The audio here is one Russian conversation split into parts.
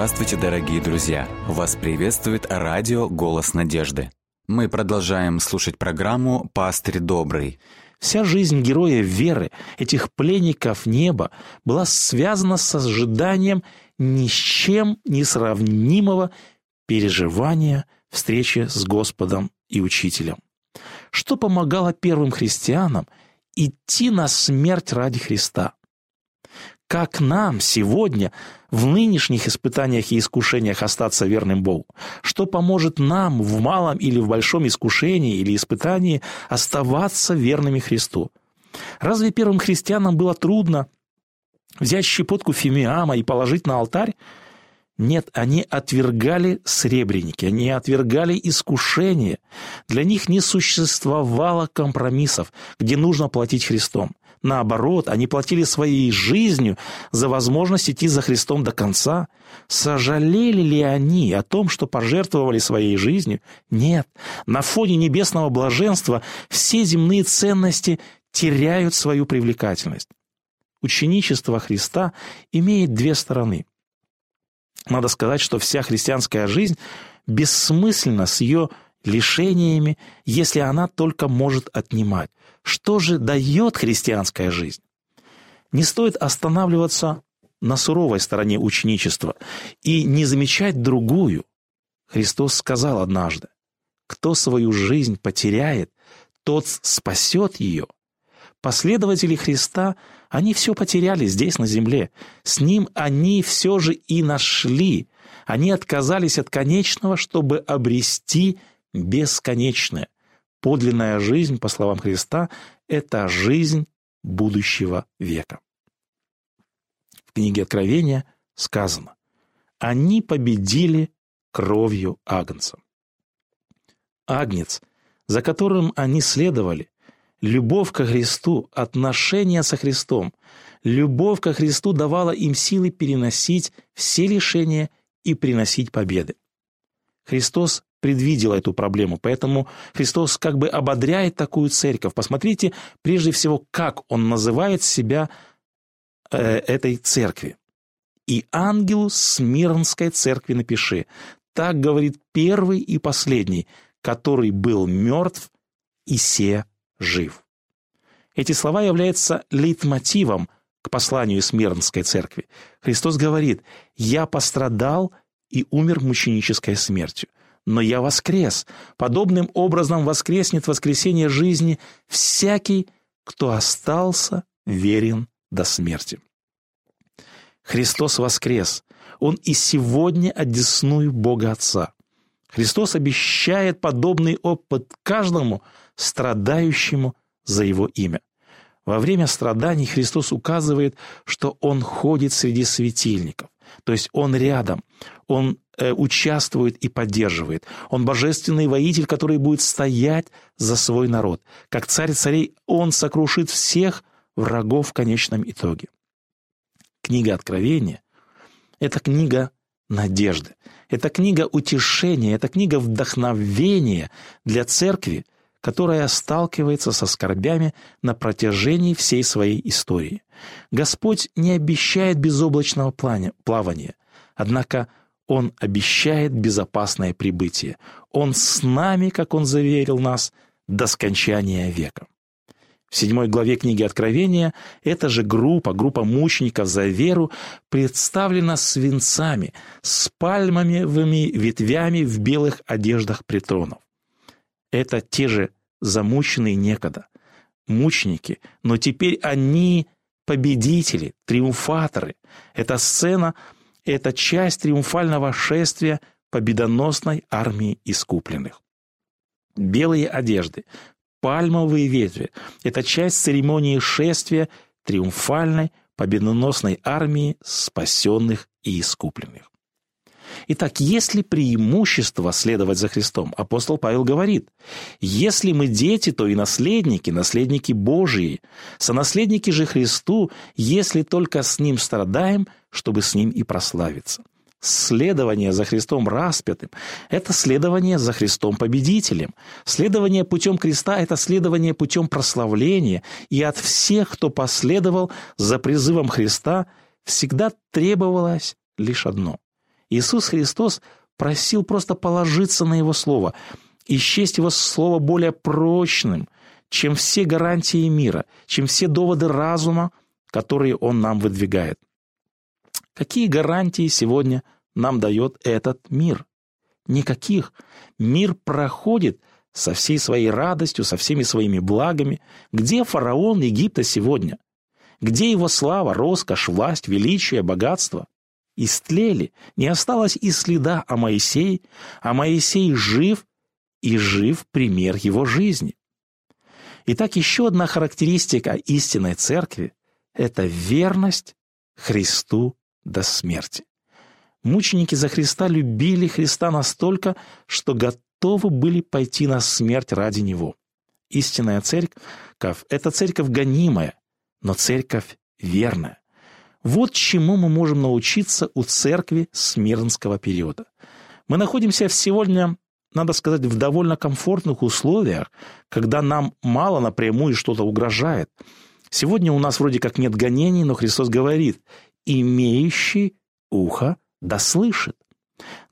Здравствуйте, дорогие друзья! Вас приветствует радио «Голос надежды». Мы продолжаем слушать программу «Пастырь добрый». Вся жизнь героя веры, этих пленников неба, была связана с ожиданием ни с чем не сравнимого переживания встречи с Господом и Учителем. Что помогало первым христианам идти на смерть ради Христа? Как нам сегодня в нынешних испытаниях и искушениях остаться верным Богу? Что поможет нам в малом или в большом искушении или испытании оставаться верными Христу? Разве первым христианам было трудно взять щепотку фимиама и положить на алтарь? Нет, они отвергали сребреники, они отвергали искушение. Для них не существовало компромиссов, где нужно платить Христом. Наоборот, они платили своей жизнью за возможность идти за Христом до конца. Сожалели ли они о том, что пожертвовали своей жизнью? Нет. На фоне небесного блаженства все земные ценности теряют свою привлекательность. Ученичество Христа имеет две стороны. Надо сказать, что вся христианская жизнь бессмысленна с ее лишениями, если она только может отнимать. Что же дает христианская жизнь? Не стоит останавливаться на суровой стороне ученичества и не замечать другую. Христос сказал однажды, «Кто свою жизнь потеряет, тот спасет ее». Последователи Христа, они все потеряли здесь, на земле. С Ним они все же и нашли. Они отказались от конечного, чтобы обрести бесконечное. Подлинная жизнь, по словам Христа, это жизнь будущего века. В книге Откровения сказано «Они победили кровью Агнца». Агнец, за которым они следовали, любовь ко Христу, отношения со Христом, любовь ко Христу давала им силы переносить все лишения и приносить победы. Христос предвидел эту проблему, поэтому Христос как бы ободряет такую церковь. Посмотрите прежде всего, как Он называет себя э, этой церкви. «И ангелу Смирнской церкви напиши, так говорит первый и последний, который был мертв и се жив». Эти слова являются лейтмотивом к посланию Смирнской церкви. Христос говорит «Я пострадал и умер мученической смертью. Но я воскрес. Подобным образом воскреснет воскресение жизни всякий, кто остался верен до смерти. Христос воскрес. Он и сегодня одесную Бога Отца. Христос обещает подобный опыт каждому страдающему за Его имя. Во время страданий Христос указывает, что Он ходит среди светильников. То есть он рядом, он э, участвует и поддерживает. Он божественный воитель, который будет стоять за свой народ. Как царь царей, он сокрушит всех врагов в конечном итоге. Книга Откровения – это книга надежды, это книга утешения, это книга вдохновения для церкви, которая сталкивается со скорбями на протяжении всей своей истории. Господь не обещает безоблачного плавания, однако Он обещает безопасное прибытие. Он с нами, как Он заверил нас, до скончания века. В седьмой главе книги Откровения эта же группа, группа мучеников за веру, представлена свинцами, с пальмовыми ветвями в белых одеждах притронов. Это те же замученные некогда, мученики, но теперь они победители, триумфаторы. Эта сцена – это часть триумфального шествия победоносной армии искупленных. Белые одежды, пальмовые ветви – это часть церемонии шествия триумфальной победоносной армии спасенных и искупленных. Итак, есть ли преимущество следовать за Христом? Апостол Павел говорит, если мы дети, то и наследники, наследники Божии, сонаследники же Христу, если только с Ним страдаем, чтобы с Ним и прославиться. Следование за Христом распятым – это следование за Христом победителем. Следование путем креста – это следование путем прославления. И от всех, кто последовал за призывом Христа, всегда требовалось лишь одно Иисус Христос просил просто положиться на Его Слово и счесть Его Слово более прочным, чем все гарантии мира, чем все доводы разума, которые Он нам выдвигает. Какие гарантии сегодня нам дает этот мир? Никаких. Мир проходит со всей своей радостью, со всеми своими благами. Где фараон Египта сегодня? Где его слава, роскошь, власть, величие, богатство? Истлели, не осталось и следа о Моисее, а Моисей жив, и жив пример его жизни. Итак, еще одна характеристика истинной церкви – это верность Христу до смерти. Мученики за Христа любили Христа настолько, что готовы были пойти на смерть ради Него. Истинная церковь – это церковь гонимая, но церковь верная. Вот чему мы можем научиться у церкви Смирнского периода. Мы находимся сегодня, надо сказать, в довольно комфортных условиях, когда нам мало напрямую что-то угрожает. Сегодня у нас вроде как нет гонений, но Христос говорит, имеющий ухо да слышит.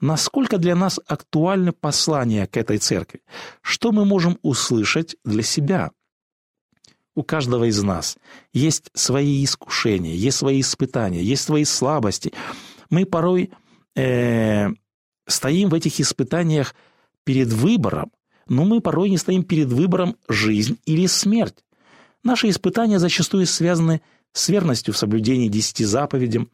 Насколько для нас актуальны послания к этой церкви? Что мы можем услышать для себя? У каждого из нас есть свои искушения, есть свои испытания, есть свои слабости. Мы порой э, стоим в этих испытаниях перед выбором, но мы порой не стоим перед выбором жизнь или смерть. Наши испытания зачастую связаны с верностью в соблюдении десяти заповедям,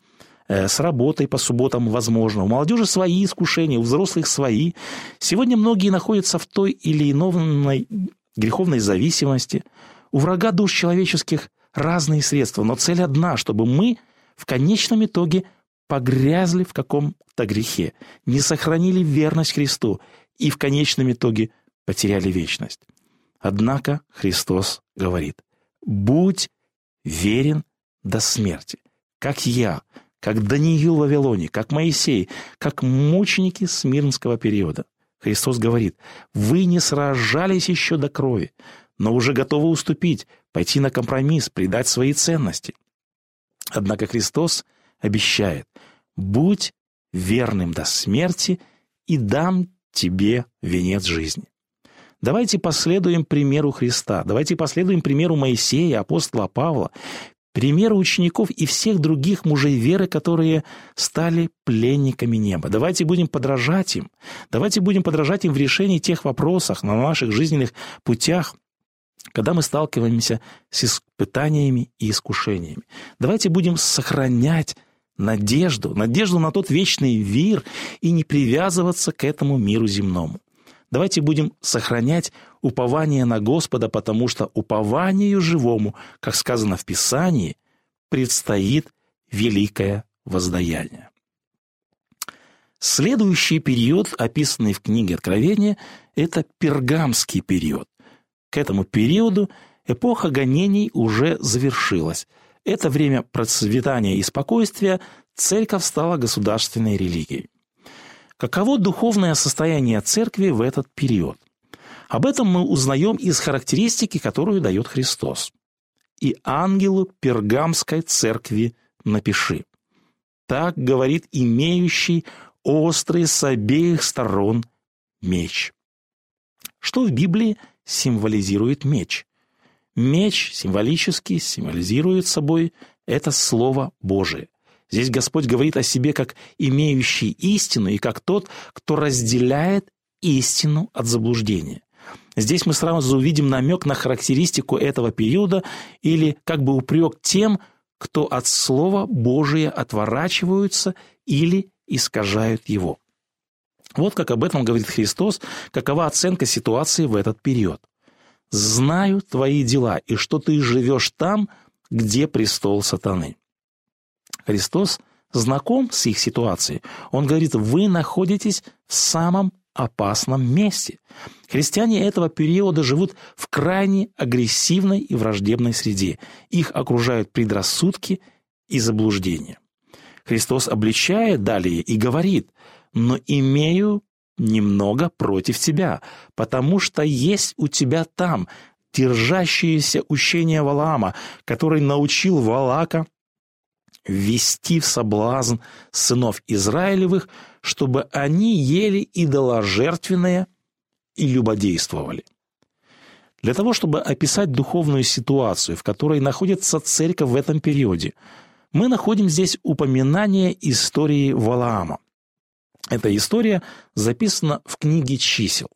Э, с работой по субботам возможно. У молодежи свои искушения, у взрослых свои. Сегодня многие находятся в той или иной греховной зависимости. У врага душ человеческих разные средства, но цель одна, чтобы мы в конечном итоге погрязли в каком-то грехе, не сохранили верность Христу и в конечном итоге потеряли вечность. Однако Христос говорит, будь верен до смерти, как я, как Даниил в Вавилоне, как Моисей, как мученики Смирнского периода. Христос говорит, вы не сражались еще до крови, но уже готовы уступить, пойти на компромисс, предать свои ценности. Однако Христос обещает, будь верным до смерти и дам тебе венец жизни. Давайте последуем примеру Христа, давайте последуем примеру Моисея, апостола Павла, примеры учеников и всех других мужей веры, которые стали пленниками неба. Давайте будем подражать им. Давайте будем подражать им в решении тех вопросов на наших жизненных путях, когда мы сталкиваемся с испытаниями и искушениями. Давайте будем сохранять надежду, надежду на тот вечный мир и не привязываться к этому миру земному. Давайте будем сохранять упование на Господа, потому что упованию живому, как сказано в Писании, предстоит великое воздаяние. Следующий период, описанный в книге Откровения, это пергамский период. К этому периоду эпоха гонений уже завершилась. Это время процветания и спокойствия церковь стала государственной религией. Каково духовное состояние церкви в этот период? Об этом мы узнаем из характеристики, которую дает Христос. «И ангелу пергамской церкви напиши». Так говорит имеющий острый с обеих сторон меч. Что в Библии символизирует меч? Меч символически символизирует собой это Слово Божие. Здесь Господь говорит о себе как имеющий истину и как тот, кто разделяет истину от заблуждения. Здесь мы сразу увидим намек на характеристику этого периода или как бы упрек тем, кто от Слова Божия отворачиваются или искажают его. Вот как об этом говорит Христос, какова оценка ситуации в этот период. «Знаю твои дела, и что ты живешь там, где престол сатаны». Христос знаком с их ситуацией. Он говорит, вы находитесь в самом опасном месте. Христиане этого периода живут в крайне агрессивной и враждебной среде. Их окружают предрассудки и заблуждения. Христос обличает далее и говорит, «Но имею немного против тебя, потому что есть у тебя там держащееся учение Валаама, который научил Валака ввести в соблазн сынов Израилевых, чтобы они ели идоложертвенное и любодействовали. Для того, чтобы описать духовную ситуацию, в которой находится церковь в этом периоде, мы находим здесь упоминание истории Валаама. Эта история записана в книге «Чисел».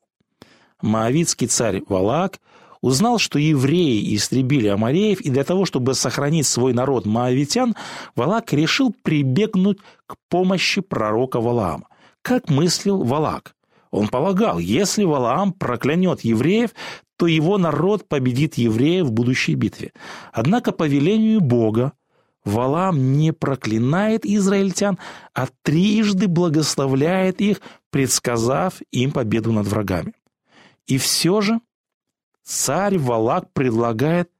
Моавитский царь Валаак узнал, что евреи истребили амареев, и для того, чтобы сохранить свой народ моавитян, Валак решил прибегнуть к помощи пророка Валаама. Как мыслил Валак? Он полагал, если Валаам проклянет евреев, то его народ победит евреев в будущей битве. Однако по велению Бога Валаам не проклинает израильтян, а трижды благословляет их, предсказав им победу над врагами. И все же царь Валак предлагает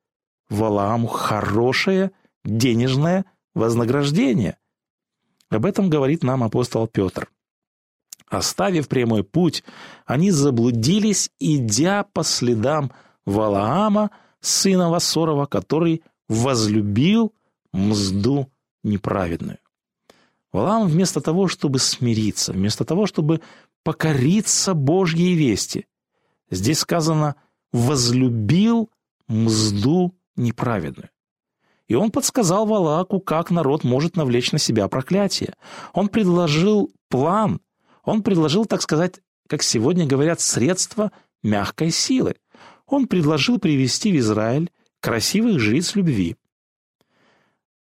Валааму хорошее денежное вознаграждение. Об этом говорит нам апостол Петр. Оставив прямой путь, они заблудились, идя по следам Валаама, сына Васорова, который возлюбил мзду неправедную. Валаам вместо того, чтобы смириться, вместо того, чтобы покориться Божьей вести, здесь сказано «возлюбил мзду неправедную». И он подсказал Валааку, как народ может навлечь на себя проклятие. Он предложил план, он предложил, так сказать, как сегодня говорят, средства мягкой силы. Он предложил привести в Израиль красивых жриц любви.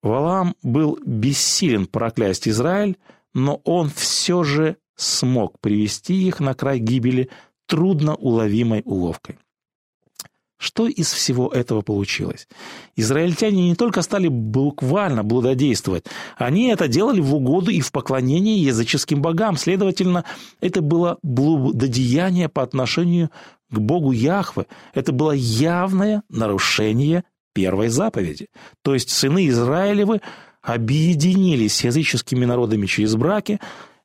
Валаам был бессилен проклясть Израиль, но он все же смог привести их на край гибели трудно уловимой уловкой. Что из всего этого получилось? Израильтяне не только стали буквально блудодействовать, они это делали в угоду и в поклонении языческим богам. Следовательно, это было блудодеяние по отношению к Богу Яхве. Это было явное нарушение первой заповеди. То есть сыны Израилевы объединились с языческими народами через браки,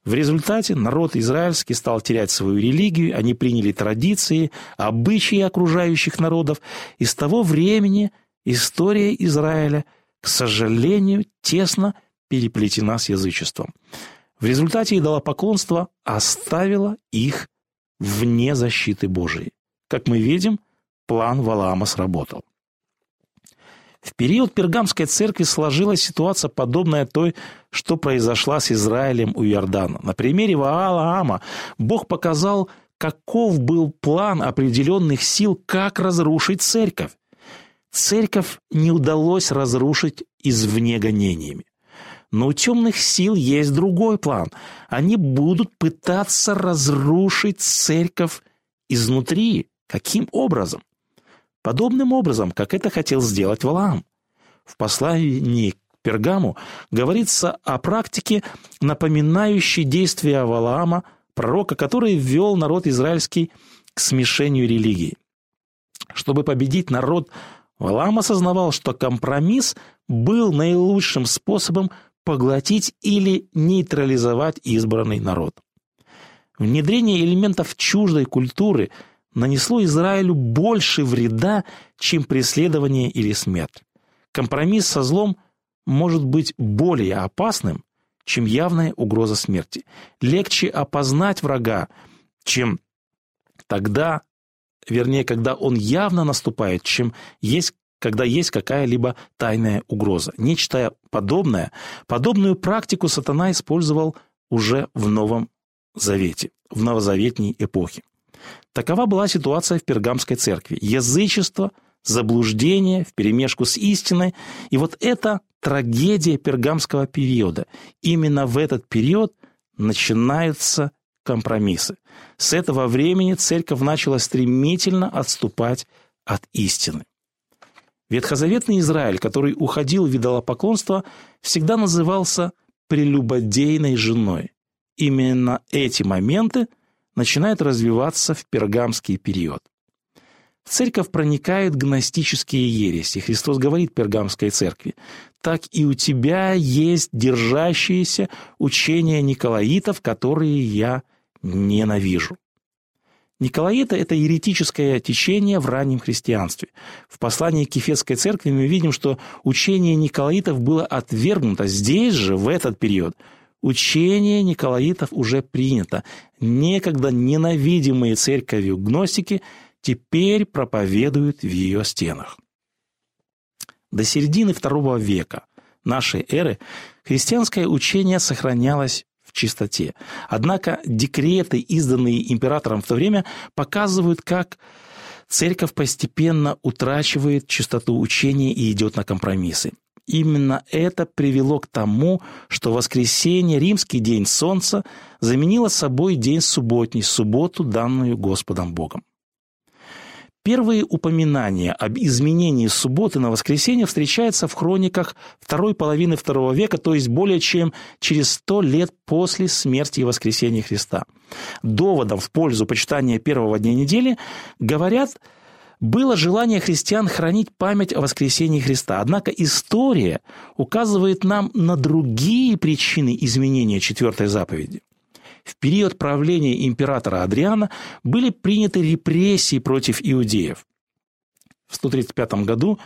в результате народ израильский стал терять свою религию, они приняли традиции, обычаи окружающих народов, и с того времени история Израиля, к сожалению, тесно переплетена с язычеством. В результате идолопоклонство оставило их вне защиты Божией. Как мы видим, план Валаама сработал. В период Пергамской церкви сложилась ситуация, подобная той, что произошла с Израилем у Иордана. На примере Ваала Ама Бог показал, каков был план определенных сил, как разрушить церковь. Церковь не удалось разрушить извне гонениями. Но у темных сил есть другой план. Они будут пытаться разрушить церковь изнутри. Каким образом? Подобным образом, как это хотел сделать Валаам. В послании к Пергаму говорится о практике, напоминающей действия Валаама, пророка, который ввел народ израильский к смешению религий. Чтобы победить народ, Валаам осознавал, что компромисс был наилучшим способом поглотить или нейтрализовать избранный народ. Внедрение элементов чуждой культуры – нанесло Израилю больше вреда, чем преследование или смерть. Компромисс со злом может быть более опасным, чем явная угроза смерти. Легче опознать врага, чем тогда, вернее, когда он явно наступает, чем есть когда есть какая-либо тайная угроза. Нечто подобное, подобную практику сатана использовал уже в Новом Завете, в новозаветней эпохе. Такова была ситуация в Пергамской церкви. Язычество, заблуждение вперемешку с истиной. И вот это трагедия пергамского периода. Именно в этот период начинаются компромиссы. С этого времени церковь начала стремительно отступать от истины. Ветхозаветный Израиль, который уходил в идолопоклонство, всегда назывался прелюбодейной женой. Именно эти моменты – начинает развиваться в пергамский период. В церковь проникают гностические ереси. Христос говорит пергамской церкви, так и у тебя есть держащиеся учения Николаитов, которые я ненавижу. Николаиты – это еретическое течение в раннем христианстве. В послании к Ефесской церкви мы видим, что учение Николаитов было отвергнуто. Здесь же, в этот период, учение Николаитов уже принято. Некогда ненавидимые церковью гностики теперь проповедуют в ее стенах. До середины II века нашей эры христианское учение сохранялось в чистоте. Однако декреты, изданные императором в то время, показывают, как церковь постепенно утрачивает чистоту учения и идет на компромиссы. Именно это привело к тому, что воскресенье, римский день солнца, заменило собой день субботний, субботу, данную Господом Богом. Первые упоминания об изменении субботы на воскресенье встречаются в хрониках второй половины второго века, то есть более чем через сто лет после смерти и воскресения Христа. Доводом в пользу почитания первого дня недели говорят было желание христиан хранить память о воскресении Христа. Однако история указывает нам на другие причины изменения четвертой заповеди. В период правления императора Адриана были приняты репрессии против иудеев. В 135 году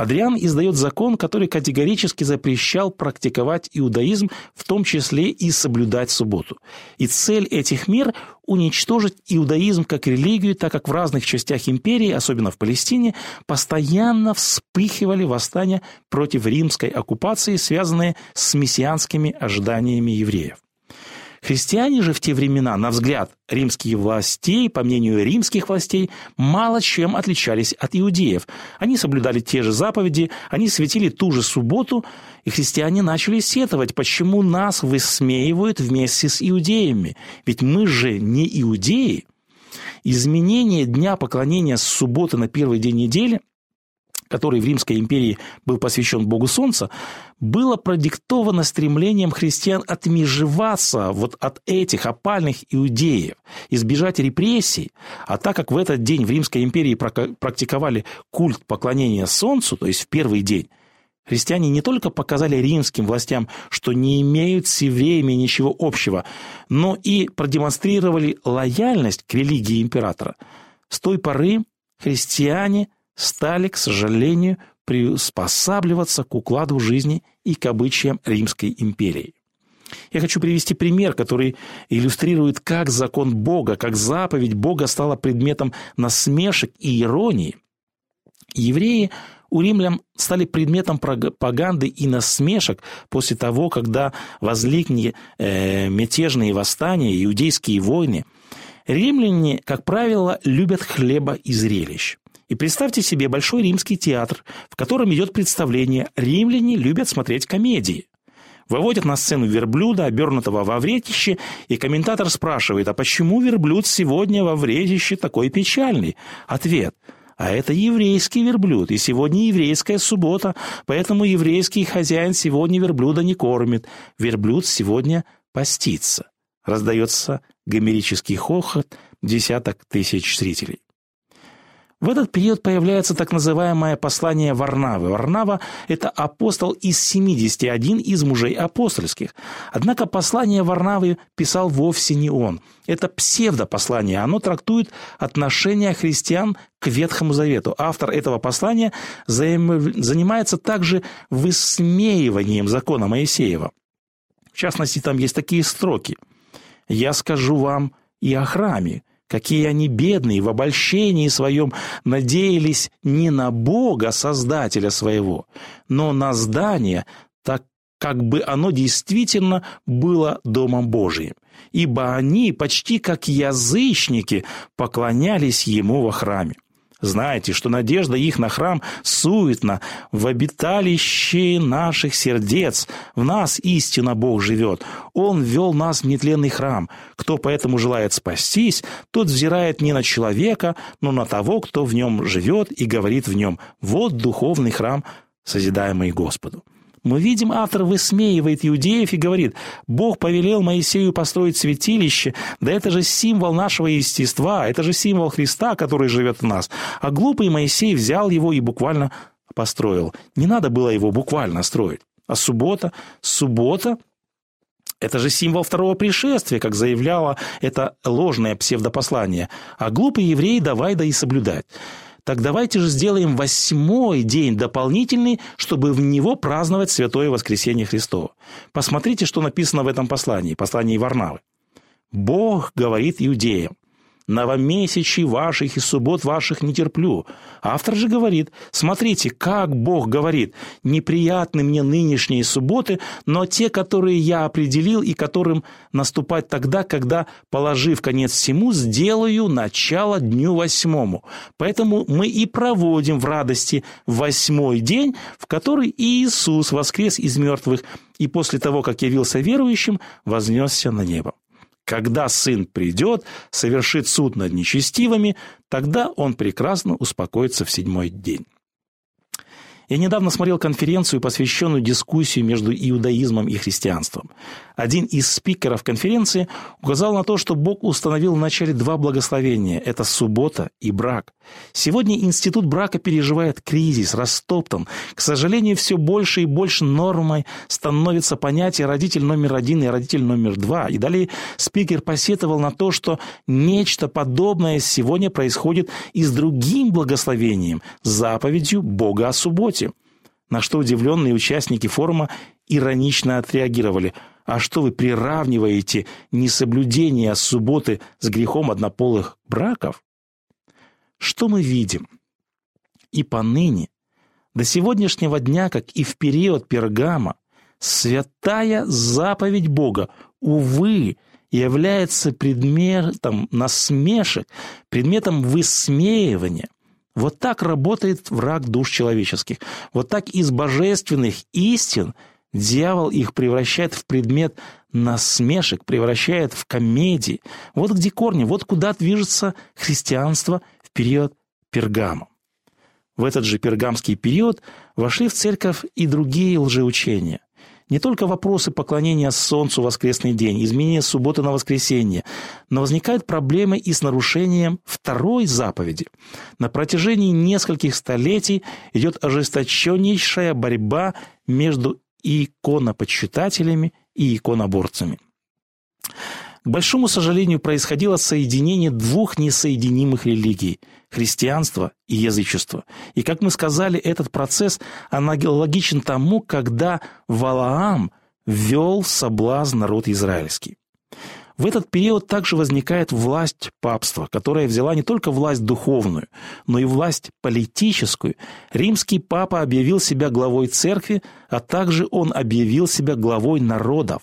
Адриан издает закон, который категорически запрещал практиковать иудаизм, в том числе и соблюдать субботу. И цель этих мер – уничтожить иудаизм как религию, так как в разных частях империи, особенно в Палестине, постоянно вспыхивали восстания против римской оккупации, связанные с мессианскими ожиданиями евреев. Христиане же в те времена, на взгляд римских властей, по мнению римских властей, мало чем отличались от иудеев. Они соблюдали те же заповеди, они светили ту же субботу, и христиане начали сетовать, почему нас высмеивают вместе с иудеями. Ведь мы же не иудеи. Изменение дня поклонения с субботы на первый день недели который в Римской империи был посвящен Богу Солнца, было продиктовано стремлением христиан отмежеваться вот от этих опальных иудеев, избежать репрессий. А так как в этот день в Римской империи практиковали культ поклонения Солнцу, то есть в первый день, Христиане не только показали римским властям, что не имеют с евреями ничего общего, но и продемонстрировали лояльность к религии императора. С той поры христиане – стали, к сожалению, приспосабливаться к укладу жизни и к обычаям Римской империи. Я хочу привести пример, который иллюстрирует, как закон Бога, как заповедь Бога стала предметом насмешек и иронии. Евреи у римлян стали предметом пропаганды и насмешек после того, когда возникли э, мятежные восстания, иудейские войны. Римляне, как правило, любят хлеба и зрелищ. И представьте себе большой римский театр, в котором идет представление «Римляне любят смотреть комедии». Выводят на сцену верблюда, обернутого во вретище, и комментатор спрашивает, а почему верблюд сегодня во вретище такой печальный? Ответ – а это еврейский верблюд, и сегодня еврейская суббота, поэтому еврейский хозяин сегодня верблюда не кормит. Верблюд сегодня постится. Раздается гомерический хохот десяток тысяч зрителей. В этот период появляется так называемое послание Варнавы. Варнава – это апостол из 70, один из мужей апостольских. Однако послание Варнавы писал вовсе не он. Это псевдопослание. Оно трактует отношение христиан к Ветхому Завету. Автор этого послания занимается также высмеиванием закона Моисеева. В частности, там есть такие строки. «Я скажу вам и о храме, Какие они бедные, в обольщении своем надеялись не на Бога, Создателя своего, но на здание, так как бы оно действительно было Домом Божиим. Ибо они, почти как язычники, поклонялись Ему во храме. Знаете, что надежда их на храм суетна, в обиталище наших сердец, в нас истинно Бог живет. Он ввел нас в нетленный храм. Кто поэтому желает спастись, тот взирает не на человека, но на того, кто в нем живет и говорит в нем. Вот духовный храм, созидаемый Господу. Мы видим, автор высмеивает иудеев и говорит, Бог повелел Моисею построить святилище, да это же символ нашего естества, это же символ Христа, который живет в нас. А глупый Моисей взял его и буквально построил. Не надо было его буквально строить. А суббота? Суббота Это же символ второго пришествия, как заявляло это ложное псевдопослание. А глупые евреи давай да и соблюдать. Так давайте же сделаем восьмой день дополнительный, чтобы в него праздновать Святое Воскресение Христово. Посмотрите, что написано в этом послании, послании Варнавы. Бог говорит иудеям, новомесячий ваших и суббот ваших не терплю. Автор же говорит, смотрите, как Бог говорит, неприятны мне нынешние субботы, но те, которые я определил и которым наступать тогда, когда, положив конец всему, сделаю начало дню восьмому. Поэтому мы и проводим в радости восьмой день, в который Иисус воскрес из мертвых и после того, как явился верующим, вознесся на небо. Когда сын придет, совершит суд над нечестивыми, тогда он прекрасно успокоится в седьмой день. Я недавно смотрел конференцию, посвященную дискуссии между иудаизмом и христианством. Один из спикеров конференции указал на то, что Бог установил в начале два благословения – это суббота и брак. Сегодня институт брака переживает кризис, растоптан. К сожалению, все больше и больше нормой становится понятие «родитель номер один» и «родитель номер два». И далее спикер посетовал на то, что нечто подобное сегодня происходит и с другим благословением – заповедью Бога о субботе на что удивленные участники форума иронично отреагировали. А что вы приравниваете несоблюдение субботы с грехом однополых браков? Что мы видим? И поныне, до сегодняшнего дня, как и в период Пергама, святая заповедь Бога, увы, является предметом насмешек, предметом высмеивания – вот так работает враг душ человеческих. Вот так из божественных истин дьявол их превращает в предмет насмешек, превращает в комедии. Вот где корни, вот куда движется христианство в период Пергама. В этот же пергамский период вошли в церковь и другие лжеучения. Не только вопросы поклонения Солнцу в воскресный день, изменения субботы на воскресенье, но возникают проблемы и с нарушением второй заповеди. На протяжении нескольких столетий идет ожесточеннейшая борьба между иконопочитателями и иконоборцами. К большому сожалению, происходило соединение двух несоединимых религий – христианства и язычества. И, как мы сказали, этот процесс аналогичен тому, когда Валаам ввел в соблазн народ израильский. В этот период также возникает власть папства, которая взяла не только власть духовную, но и власть политическую. Римский папа объявил себя главой церкви, а также он объявил себя главой народов.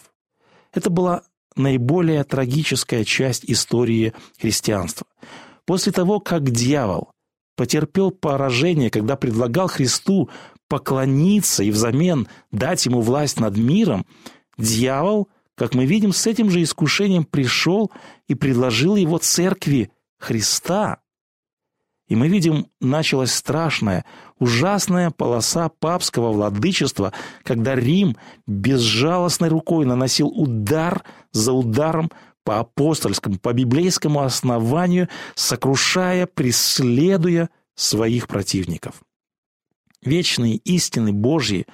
Это была наиболее трагическая часть истории христианства. После того, как дьявол потерпел поражение, когда предлагал Христу поклониться и взамен дать ему власть над миром, дьявол, как мы видим, с этим же искушением пришел и предложил его церкви Христа. И мы видим, началась страшная, ужасная полоса папского владычества, когда Рим безжалостной рукой наносил удар за ударом по апостольскому, по библейскому основанию, сокрушая, преследуя своих противников. Вечные истины Божьи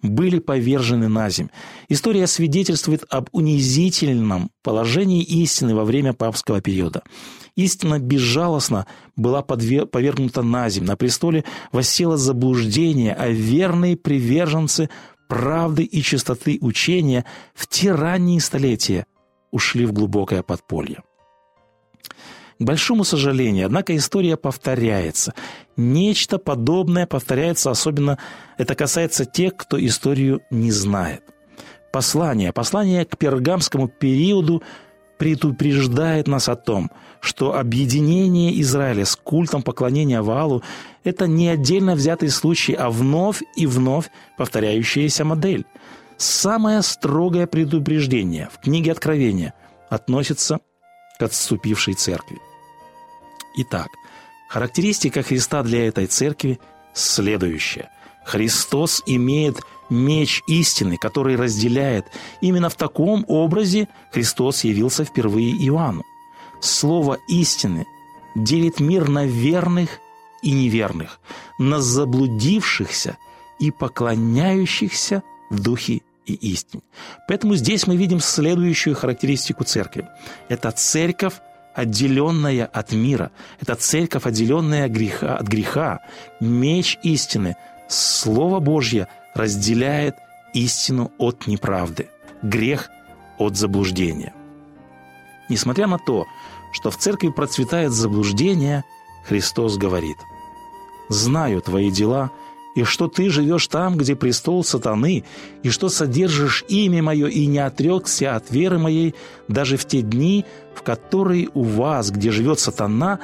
были повержены на земь. История свидетельствует об унизительном положении истины во время папского периода. Истина безжалостно была повергнута на земь. На престоле воссело заблуждение, а верные приверженцы правды и чистоты учения в те ранние столетия ушли в глубокое подполье. К большому сожалению, однако история повторяется. Нечто подобное повторяется, особенно это касается тех, кто историю не знает. Послание, послание к пергамскому периоду предупреждает нас о том, что объединение Израиля с культом поклонения Ваалу – это не отдельно взятый случай, а вновь и вновь повторяющаяся модель. Самое строгое предупреждение в книге Откровения относится к отступившей церкви. Итак, характеристика Христа для этой церкви следующая. Христос имеет меч истины, который разделяет. Именно в таком образе Христос явился впервые Иоанну. Слово истины делит мир на верных и неверных, на заблудившихся и поклоняющихся в духе и истине. Поэтому здесь мы видим следующую характеристику церкви. Это церковь, отделенная от мира. Это церковь, отделенная от греха, от греха. Меч истины, Слово Божье разделяет истину от неправды, грех от заблуждения. Несмотря на то, что в церкви процветает заблуждение, Христос говорит, «Знаю твои дела, и что ты живешь там, где престол сатаны, и что содержишь имя мое и не отрекся от веры моей даже в те дни, в которые у вас, где живет сатана,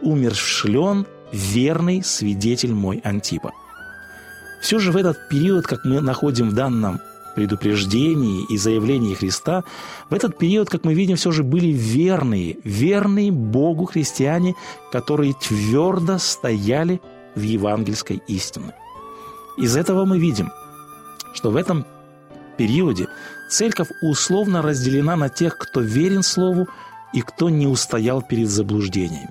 умершлен верный свидетель мой Антипа». Все же в этот период, как мы находим в данном предупреждении и заявлении Христа, в этот период, как мы видим, все же были верные, верные Богу христиане, которые твердо стояли в евангельской истине. Из этого мы видим, что в этом периоде церковь условно разделена на тех, кто верен Слову и кто не устоял перед заблуждениями.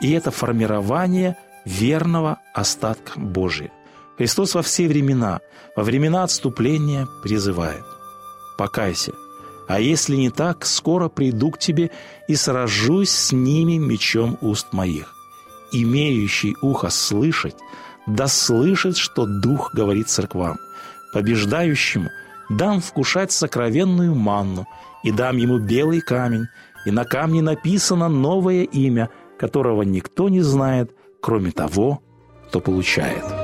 И это формирование верного остатка Божия – Христос во все времена, во времена отступления призывает «Покайся, а если не так, скоро приду к тебе и сражусь с ними мечом уст моих. Имеющий ухо слышать, да слышит, что Дух говорит церквам. Побеждающему дам вкушать сокровенную манну, и дам ему белый камень, и на камне написано новое имя, которого никто не знает, кроме того, кто получает».